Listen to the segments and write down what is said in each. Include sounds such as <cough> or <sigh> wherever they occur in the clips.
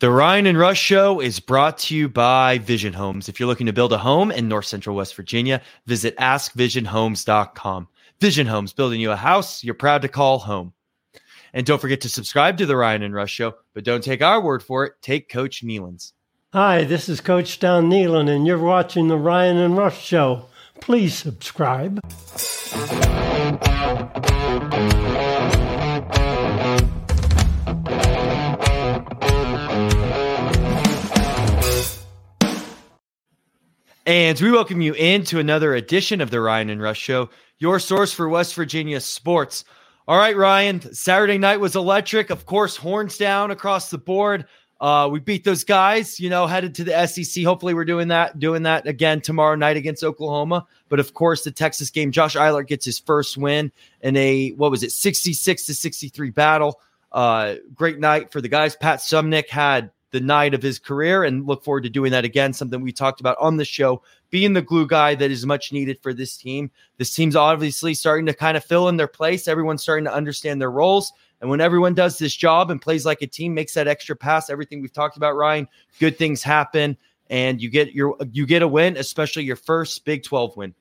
The Ryan and Rush Show is brought to you by Vision Homes. If you're looking to build a home in North Central West Virginia, visit askvisionhomes.com. Vision Homes, building you a house you're proud to call home. And don't forget to subscribe to the Ryan and Rush Show, but don't take our word for it. Take Coach Nehlen's. Hi, this is Coach Don Nehlen, and you're watching the Ryan and Rush Show. Please subscribe. And we welcome you into another edition of the Ryan and Rush Show, your source for West Virginia sports. All right, Ryan, Saturday night was electric. Of course, horns down across the board. Uh, we beat those guys, you know, headed to the SEC. Hopefully, we're doing that, doing that again tomorrow night against Oklahoma. But of course, the Texas game, Josh Eilert gets his first win in a what was it, 66 to 63 battle. Uh, great night for the guys. Pat Suemnick had the night of his career and look forward to doing that again. Something we talked about on the show, being the glue guy that is much needed for this team. This team's obviously starting to kind of fill in their place. Everyone's starting to understand their roles. And when everyone does this job and plays like a team, makes that extra pass, everything we've talked about, Ryan, good things happen. And you get your you get a win, especially your first Big 12 win.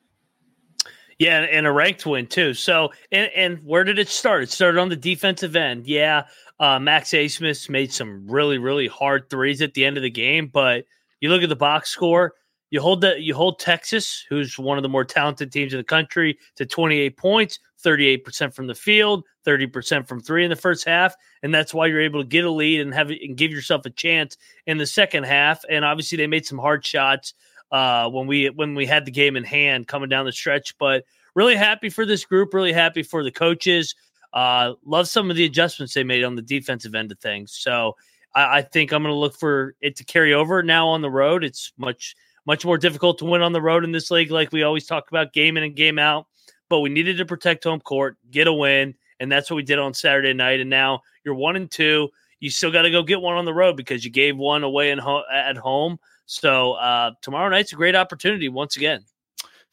Yeah, and a ranked win too. So, and, and where did it start? It started on the defensive end. Yeah, uh, Max Abmas made some really, really hard threes at the end of the game, but you look at the box score. You hold that you hold Texas, who's one of the more talented teams in the country, to 28 points, 38% from the field, 30% from three in the first half, and that's why you're able to get a lead and have and give yourself a chance in the second half. And obviously, they made some hard shots uh, when we when we had the game in hand coming down the stretch. But really happy for this group. Really happy for the coaches. Uh, love some of the adjustments they made on the defensive end of things. So I, I think I'm going to look for it to carry over now on the road. It's much much more difficult to win on the road in this league, like we always talk about, game in and game out. But we needed to protect home court, get a win, and that's what we did on Saturday night. And now you're one and two. You still got to go get one on the road because you gave one away ho- at home. So uh, tomorrow night's a great opportunity once again.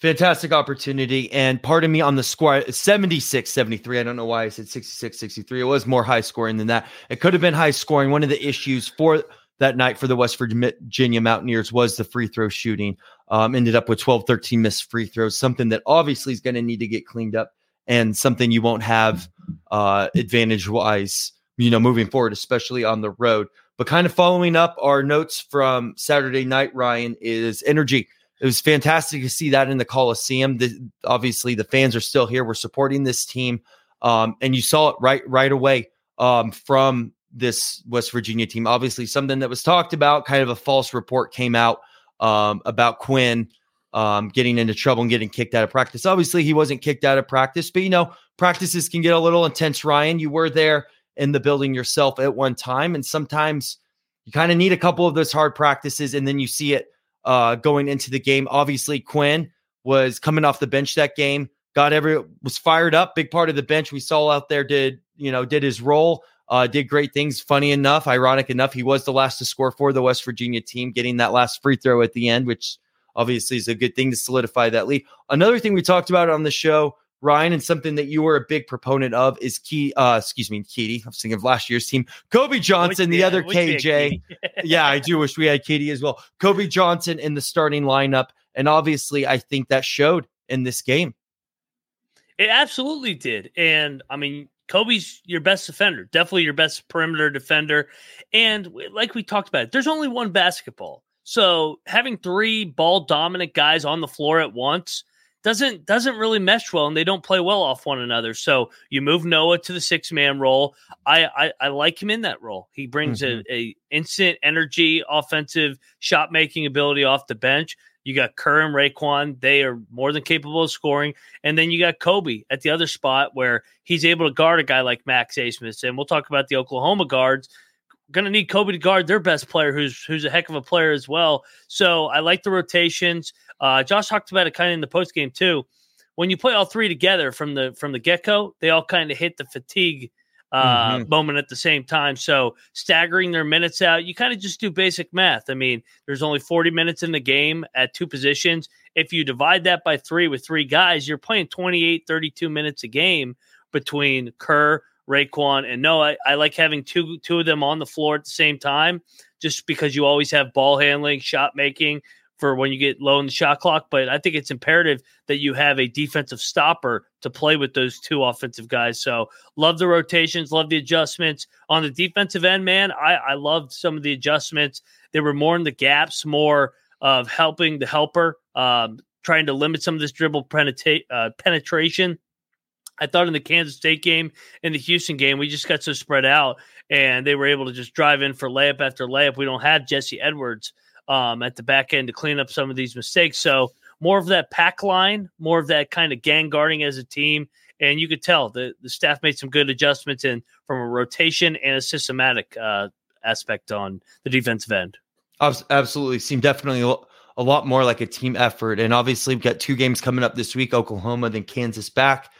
Fantastic opportunity. And pardon me on the score 76 73. I don't know why I said 66 63. It was more high scoring than that. It could have been high scoring. One of the issues for that night for the West Virginia Mountaineers was the free throw shooting. Um, ended up with 12 13 missed free throws, something that obviously is going to need to get cleaned up and something you won't have uh, advantage wise, you know, moving forward, especially on the road. But kind of following up our notes from Saturday night, Ryan, is energy. It was fantastic to see that in the Coliseum. The, obviously, the fans are still here. We're supporting this team, um, and you saw it right right away um, from this West Virginia team. Obviously, something that was talked about. Kind of a false report came out um, about Quinn um, getting into trouble and getting kicked out of practice. Obviously, he wasn't kicked out of practice, but you know, practices can get a little intense. Ryan, you were there in the building yourself at one time. And sometimes you kind of need a couple of those hard practices and then you see it uh, going into the game. Obviously, Quinn was coming off the bench that game, got every was fired up. Big part of the bench we saw out there did, you know, did his role, uh, did great things. Funny enough, ironic enough, he was the last to score for the West Virginia team, getting that last free throw at the end, which obviously is a good thing to solidify that lead. Another thing we talked about on the show Ryan, and something that you were a big proponent of is key. Uh, excuse me, Katie. I'm thinking of last year's team. Kobe Johnson, the other KJ. <laughs> yeah, I do wish we had Katie as well. Kobe Johnson in the starting lineup, and obviously, I think that showed in this game. It absolutely did, and I mean, Kobe's your best defender, definitely your best perimeter defender, and like we talked about, there's only one basketball, so having three ball dominant guys on the floor at once doesn't doesn't really mesh well and they don't play well off one another. So you move Noah to the six man role. I, I, I like him in that role. He brings mm-hmm. a, a instant energy, offensive shot making ability off the bench. You got Kerr and RaeQuan; they are more than capable of scoring. And then you got Kobe at the other spot where he's able to guard a guy like Max Abmas. And we'll talk about the Oklahoma guards going to need Kobe to guard their best player, who's who's a heck of a player as well. So I like the rotations. Uh, Josh talked about it kind of in the post game too. When you play all three together from the from the get go, they all kind of hit the fatigue uh, mm-hmm. moment at the same time. So staggering their minutes out, you kind of just do basic math. I mean, there's only 40 minutes in the game at two positions. If you divide that by three with three guys, you're playing 28, 32 minutes a game between Kerr, RaeQuan. And no, I, I like having two two of them on the floor at the same time, just because you always have ball handling, shot making for when you get low in the shot clock. But I think it's imperative that you have a defensive stopper to play with those two offensive guys. So love the rotations, love the adjustments on the defensive end. Man, I, I loved some of the adjustments. They were more in the gaps, more of helping the helper, um, trying to limit some of this dribble penetra- uh, penetration. I thought in the Kansas State game, in the Houston game, we just got so spread out and they were able to just drive in for layup after layup. We don't have Jesse Edwards um, at the back end to clean up some of these mistakes. So more of that pack line, more of that kind of gang guarding as a team. And you could tell the, the staff made some good adjustments in from a rotation and a systematic uh, aspect on the defensive end. Absolutely. Seemed definitely a lot more like a team effort. And obviously, we've got two games coming up this week Oklahoma, then Kansas back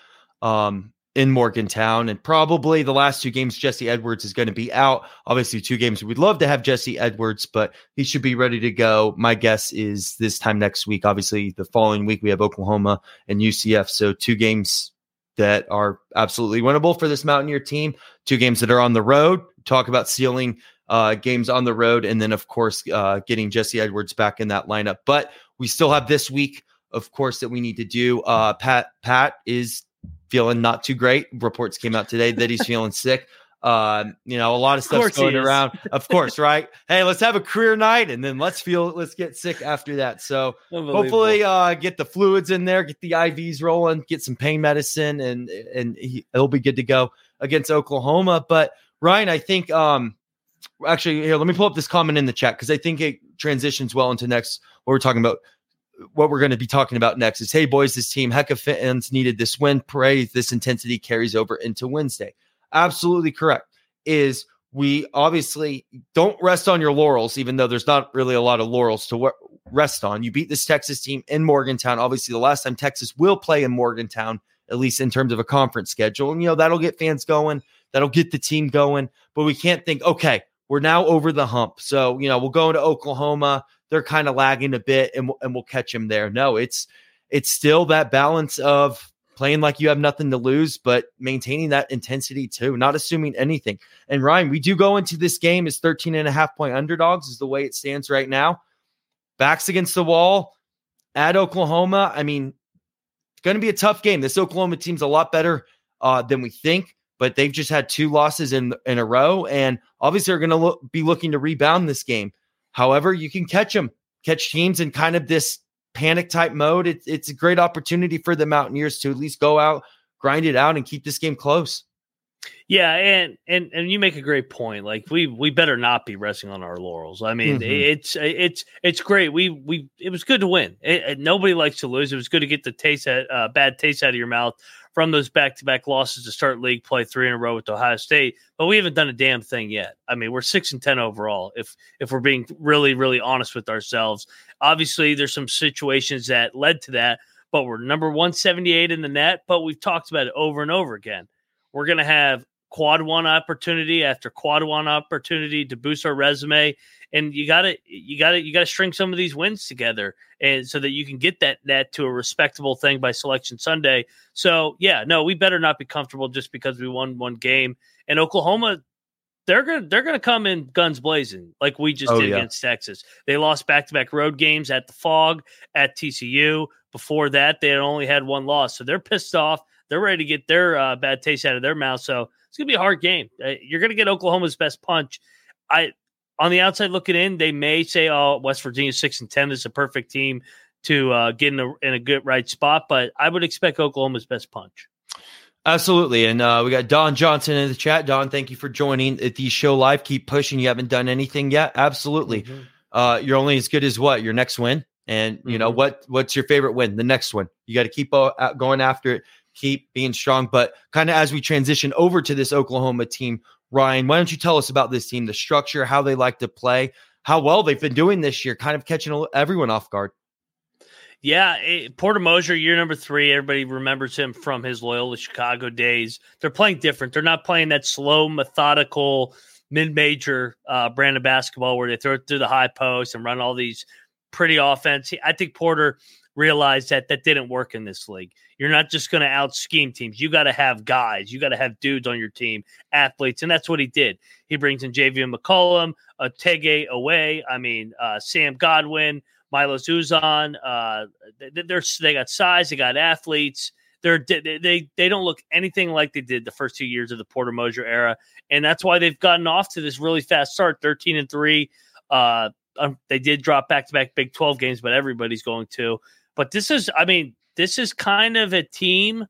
um, in Morgantown. And probably the last two games, Jesse Edwards is going to be out. Obviously, two games. We'd love to have Jesse Edwards, but he should be ready to go. My guess is this time next week. Obviously, the following week, we have Oklahoma and UCF. So, two games that are absolutely winnable for this Mountaineer team, two games that are on the road. Talk about sealing uh, games on the road, and then of course uh, getting Jesse Edwards back in that lineup. But we still have this week, of course, that we need to do. Uh, Pat Pat is feeling not too great. Reports came out today that he's <laughs> feeling sick. Uh, you know, a lot of stuff going around. Of course, right? <laughs> hey, let's have a career night and then let's feel let's get sick after that. So hopefully uh get the fluids in there, get the IVs rolling, get some pain medicine, and and he, will be good to go against Oklahoma. But Ryan, I think um actually here let me pull up this comment in the chat because i think it transitions well into next what we're talking about what we're going to be talking about next is hey boys this team heck of fans needed this win. Pray this intensity carries over into wednesday. Absolutely correct. Is we obviously don't rest on your laurels even though there's not really a lot of laurels to rest on. You beat this texas team in morgantown. Obviously the last time texas will play in morgantown at least in terms of a conference schedule and you know that'll get fans going that'll get the team going but we can't think okay we're now over the hump. So, you know, we'll go into Oklahoma. They're kind of lagging a bit and, and we'll catch them there. No, it's it's still that balance of playing like you have nothing to lose, but maintaining that intensity too, not assuming anything. And Ryan, we do go into this game as 13 and a half point underdogs, is the way it stands right now. Backs against the wall at Oklahoma. I mean, it's going to be a tough game. This Oklahoma team's a lot better uh, than we think but they've just had two losses in in a row, and obviously are going to look, be looking to rebound this game. However, you can catch them, catch teams in kind of this panic type mode. It's it's a great opportunity for the Mountaineers to at least go out, grind it out, and keep this game close. Yeah, and and and you make a great point. Like we we better not be resting on our laurels. I mean, mm-hmm. it's it's it's great. We we it was good to win. It, it, nobody likes to lose. It was good to get the taste at, uh, bad taste out of your mouth from those back-to-back losses to start league play three in a row with Ohio State, but we haven't done a damn thing yet. I mean, we're six and ten overall. If if we're being really really honest with ourselves, obviously there's some situations that led to that, but we're number one seventy eight in the net. But we've talked about it over and over again. We're gonna have quad one opportunity after quad one opportunity to boost our resume. And you got to you got to you got to string some of these wins together and so that you can get that net to a respectable thing by selection sunday. So yeah no we better not be comfortable just because we won one game. And oklahoma they're gonna they're gonna come in guns blazing like we just oh, did yeah. against texas. They lost back-to-back road games at the Phog at tcu before that they had only had one loss. So they're pissed off they're ready to get their uh, bad taste out of their mouth so it's gonna be a hard game uh, you're gonna get oklahoma's best punch i on the outside looking in, they may say, "Oh, West Virginia six and ten is a perfect team to uh, get in a in a good right spot." But I would expect Oklahoma's best punch. Absolutely, and uh, we got Don Johnson in the chat. Don, thank you for joining the show live. Keep pushing. You haven't done anything yet. Absolutely, mm-hmm. uh, you're only as good as what your next win. And you mm-hmm. know what? What's your favorite win? The next one. You got to keep uh, going after it. Keep being strong. But kind of as we transition over to this Oklahoma team, Ryan, why don't you tell us about this team, the structure, how they like to play, how well they've been doing this year, kind of catching everyone off guard. Yeah, it, eh, Porter Moser, year number three. Everybody remembers him from his Loyola Chicago days. They're playing different. They're not playing that slow, methodical, mid-major uh, brand of basketball where they throw it through the high post and run all these pretty offense. I think Porter realized that that didn't work in this league. You're not just going to out scheme teams. You got to have guys. You got to have dudes on your team, athletes, and that's what he did. He brings in J.V. McCollum, uh, Otega Oweh. I mean, uh, Sam Godwin, Milo Uzan. Uh, they're they got size. They got athletes. They're they they don't look anything like they did the first two years of the Porter Moser era, and that's why they've gotten off to this really fast start, thirteen and three. Uh, um, they did drop back to back Big Twelve games, but everybody's going to. But this is, I mean, this is kind of a team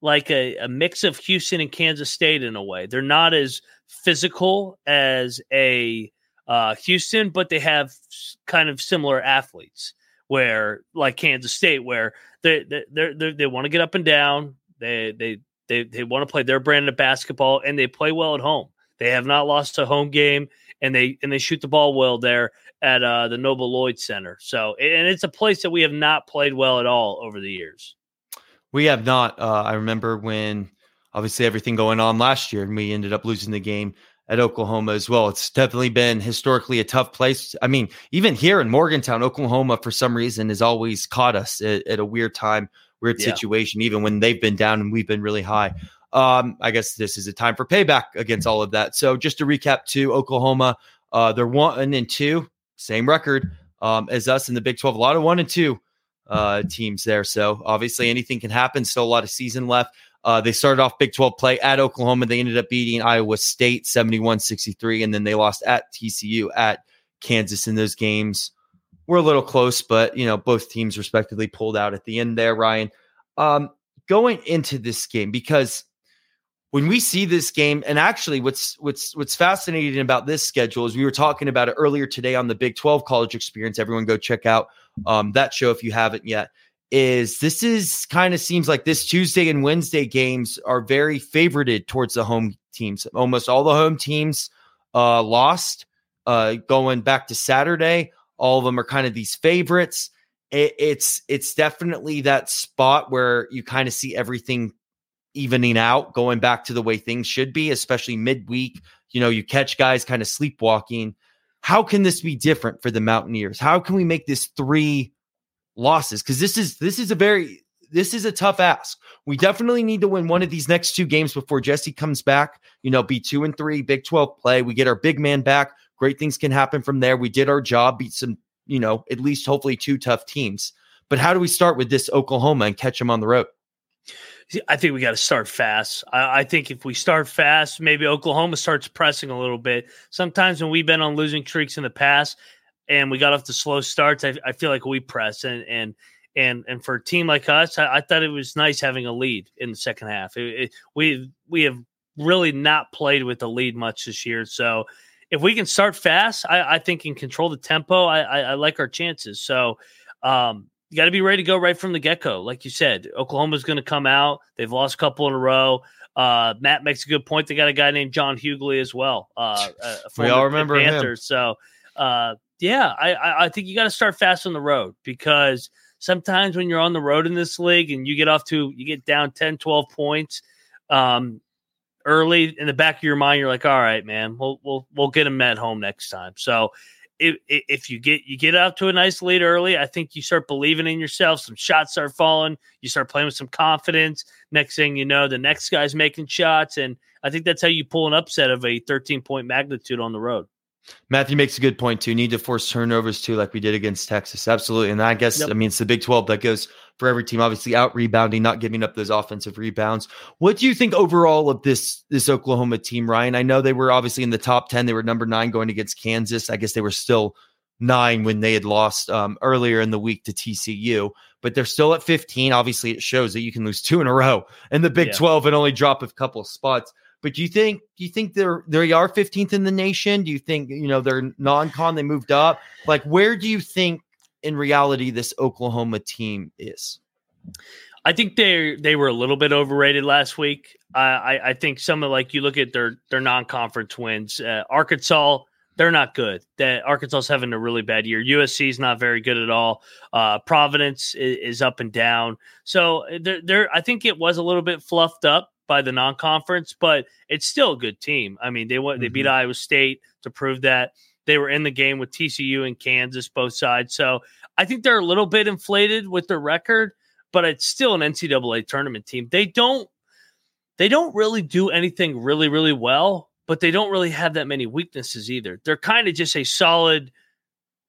like a, a mix of Houston and Kansas State in a way. They're not as physical as a uh, Houston, but they have kind of similar athletes. Where like Kansas State, where they they they they want to get up and down. They they they they want to play their brand of basketball, and they play well at home. They have not lost a home game, and they and they shoot the ball well there at uh, the Noble Lloyd Center. So, and it's a place that we have not played well at all over the years. We have not. Uh, I remember when obviously everything going on last year, and we ended up losing the game at Oklahoma as well. It's definitely been historically a tough place. I mean, even here in Morgantown, Oklahoma, for some reason, has always caught us at, at a weird time, weird yeah. situation, even when they've been down and we've been really high. Um, I guess this is a time for payback against all of that. So just to recap, to Oklahoma, uh, they're one and two same record um, as us in the Big 12. A lot of one and two uh, teams there. So obviously anything can happen. Still a lot of season left. Uh, they started off Big 12 play at Oklahoma. They ended up beating Iowa State 71 63. And then they lost at TCU at Kansas in those games. We're a little close, but, you know, both teams respectively pulled out at the end there, Ryan. Um, going into this game, because when we see this game, and actually, what's what's what's fascinating about this schedule is we were talking about it earlier today on the Big Twelve College Experience. Everyone, go check out um, that show if you haven't yet. Is this is kind of seems like this Tuesday and Wednesday games are very favorited towards the home teams. Almost all the home teams uh, lost. Uh, going back to Saturday, all of them are kind of these favorites. It, it's it's definitely that spot where you kind of see everything evening out, going back to the way things should be, especially midweek. You know, you catch guys kind of sleepwalking. How can this be different for the Mountaineers? How can we make this three losses? Because this is this is a very this is a tough ask. We definitely need to win one of these next two games before Jesse comes back. You know, be two and three, Big 12 play. We get our big man back. Great things can happen from there. We did our job, beat some, you know, at least hopefully two tough teams. But how do we start with this Oklahoma and catch them on the road? I think we got to start fast. I, I, think if we start fast, maybe Oklahoma starts pressing a little bit. Sometimes when we've been on losing streaks in the past and we got off the slow starts, I, I feel like we press and and and and for a team like us, I, I thought it was nice having a lead in the second half. It, it, we we have really not played with the lead much this year, so if we can start fast, I, I think and control the tempo, I, I, like our chances. So. Um, you got to be ready to go right from the get go. Like you said, Oklahoma's going to come out. They've lost a couple in a row. Uh, Matt makes a good point. They got a guy named John Hugley as well. Uh, <laughs> we all remember Panthers. him. So, uh, yeah, I, I think you got to start fast on the road because sometimes when you're on the road in this league and you get off to, you get down 10, 12 points um, early in the back of your mind, you're like, all right, man, we'll, we'll, we'll get them at home next time. So if, if you get you get out to a nice lead early, I think you start believing in yourself. Some shots start falling. You start playing with some confidence. Next thing you know, the next guy's making shots, and I think that's how you pull an upset of a 13 point magnitude on the road. Matthew makes a good point too. Need to force turnovers too, like we did against Texas. Absolutely. And I guess, yep. I mean, it's the Big 12 that goes for every team, obviously out rebounding, not giving up those offensive rebounds. What do you think overall of this, this Oklahoma team, Ryan? I know they were obviously in the top 10. They were number nine going against Kansas. I guess they were still nine when they had lost um, earlier in the week to TCU, but they're still at 15. Obviously, it shows that you can lose two in a row in the Big yeah. 12 and only drop a couple spots. But do you think do you think they're they are 15th in the nation? Do you think you know they're non-con? They moved up. Like where do you think in reality this Oklahoma team is? I think they they were a little bit overrated last week. I I think some of like you look at their their non-conference wins. Uh, Arkansas they're not good. That is having a really bad year. USC is not very good at all. Uh, Providence is, is, up and down. So there, there, I think it was a little bit fluffed up by the non-conference, but it's still a good team. I mean, they went, they beat mm-hmm. Iowa State to prove that they were in the game with TCU and Kansas, both sides. So I think they're a little bit inflated with their record, but it's still an NCAA tournament team. They don't they don't really do anything really really well, but they don't really have that many weaknesses either. They're kind of just a solid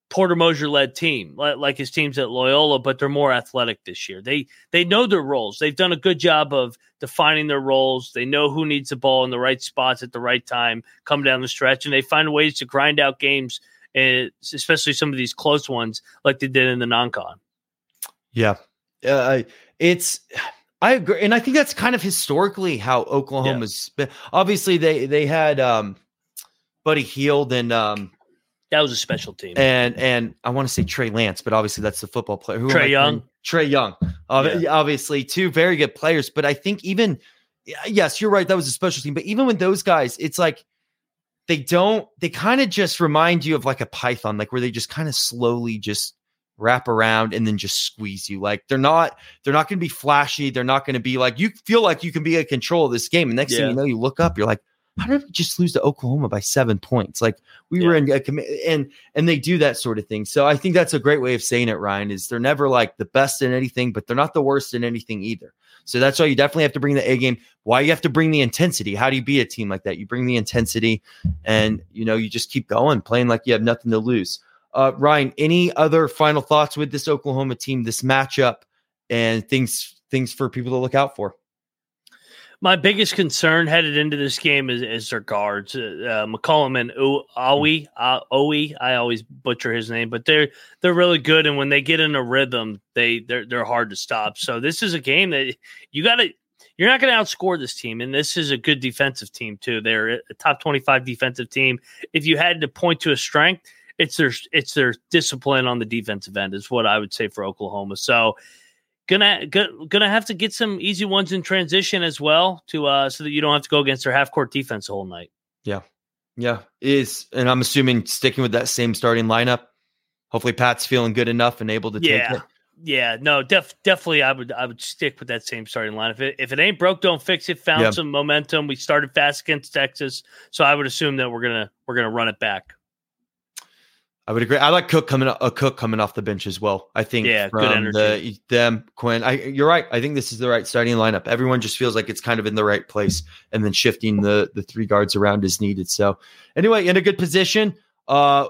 Porter Moser led team, like, his teams at Loyola, but they're more athletic this year. They they know their roles. They've done a good job of defining their roles. They know who needs the ball in the right spots at the right time, come down the stretch, and they find ways to grind out games, and especially some of these close ones, like they did in the non-con. Yeah, uh, it's. I agree, and I think that's kind of historically how Oklahoma's yeah. been. Obviously, they they had um, Buddy Hield and um, that was a special team. And and I want to say Trey Lance, but obviously that's the football player. Who Trae Young. Trae Young. Uh, yeah. Obviously, two very good players. But I think even yes, you're right. That was a special team. But even with those guys, it's like they don't. They kind of just remind you of like a python, like where they just kind of slowly just wrap around and then just squeeze you. Like they're not. They're not going to be flashy. They're not going to be like you feel like you can be in control of this game. And next yeah. thing you know, you look up, you're like how did we just lose to Oklahoma by seven points? Like we yeah. were in a and and they do that sort of thing. So I think that's a great way of saying it, Ryan, is they're never like the best in anything, but they're not the worst in anything either. So that's why you definitely have to bring the A game. Why you have to bring the intensity. How do you be a team like that? You bring the intensity and you know, you just keep going, playing like you have nothing to lose. Uh, Ryan, any other final thoughts with this Oklahoma team, this matchup, and things things for people to look out for? My biggest concern headed into this game is, is their guards, uh, uh McCollum and Awi. Uh, Owie, I always butcher his name, but they're they're really good, and when they get in a rhythm, they they're they're hard to stop. So this is a game that you got to. You're not going to outscore this team, and this is a good defensive team too. They're a top 25 defensive team. If you had to point to a strength, it's their it's their discipline on the defensive end is what I would say for Oklahoma. So gonna gonna have to get some easy ones in transition as well to uh so that you don't have to go against their half court defense the whole night. Yeah. Yeah. Is and I'm assuming sticking with that same starting lineup. Hopefully Pat's feeling good enough and able to yeah. take it. Yeah, no, def, definitely. I would, I would stick with that same starting line. If it, if it ain't broke, don't fix it. Found some momentum. We started fast against Texas, so I would assume that we're gonna, we're gonna run it back. I would agree. I like Cook coming a Cook coming off the bench as well. I think yeah, good energy. The, them Quinn. I you're right. I think this is the right starting lineup. Everyone just feels like it's kind of in the right place, and then shifting the the three guards around is needed. So anyway, in a good position. Uh,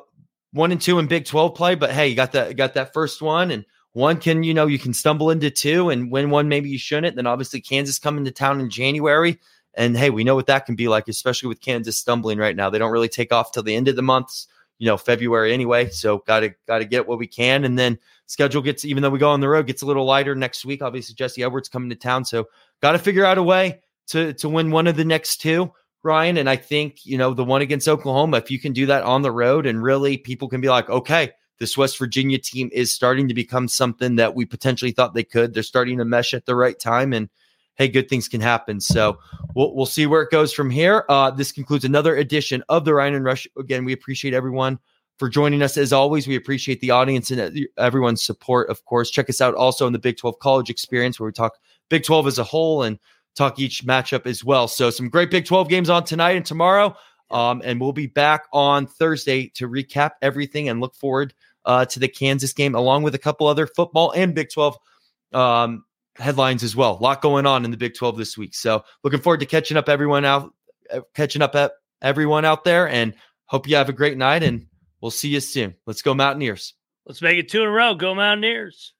one and two in Big Twelve play, but hey, you got that got that first one, and one can you know you can stumble into two, and win one maybe you shouldn't. Then obviously Kansas coming to town in January. And hey, we know what that can be like, especially with Kansas stumbling right now. They don't really take off till the end of the months you know February anyway. So got to got to get what we can, and then schedule gets even though we go on the road gets a little lighter next week. Obviously Jesse Edwards coming to town, so got to figure out a way to to win one of the next two. Ryan, and I think, you know, the one against Oklahoma, if you can do that on the road and really people can be like, okay, this West Virginia team is starting to become something that we potentially thought they could. They're starting to mesh at the right time. And hey, good things can happen. So we'll, we'll see where it goes from here. Uh, this concludes another edition of the Ryan and Rush. Again, we appreciate everyone for joining us. As always, we appreciate the audience and everyone's support, of course. Check us out also in the Big 12 college experience where we talk Big 12 as a whole and talk each matchup as well. So some great Big 12 games on tonight and tomorrow. Um, and we'll be back on Thursday to recap everything and look forward uh, to the Kansas game, along with a couple other football and Big 12 um, headlines as well. A lot going on in the Big 12 this week. So looking forward to catching up everyone out, uh, catching up at everyone out there, and hope you have a great night. And we'll see you soon. Let's go Mountaineers. Let's make it two in a row. Go Mountaineers.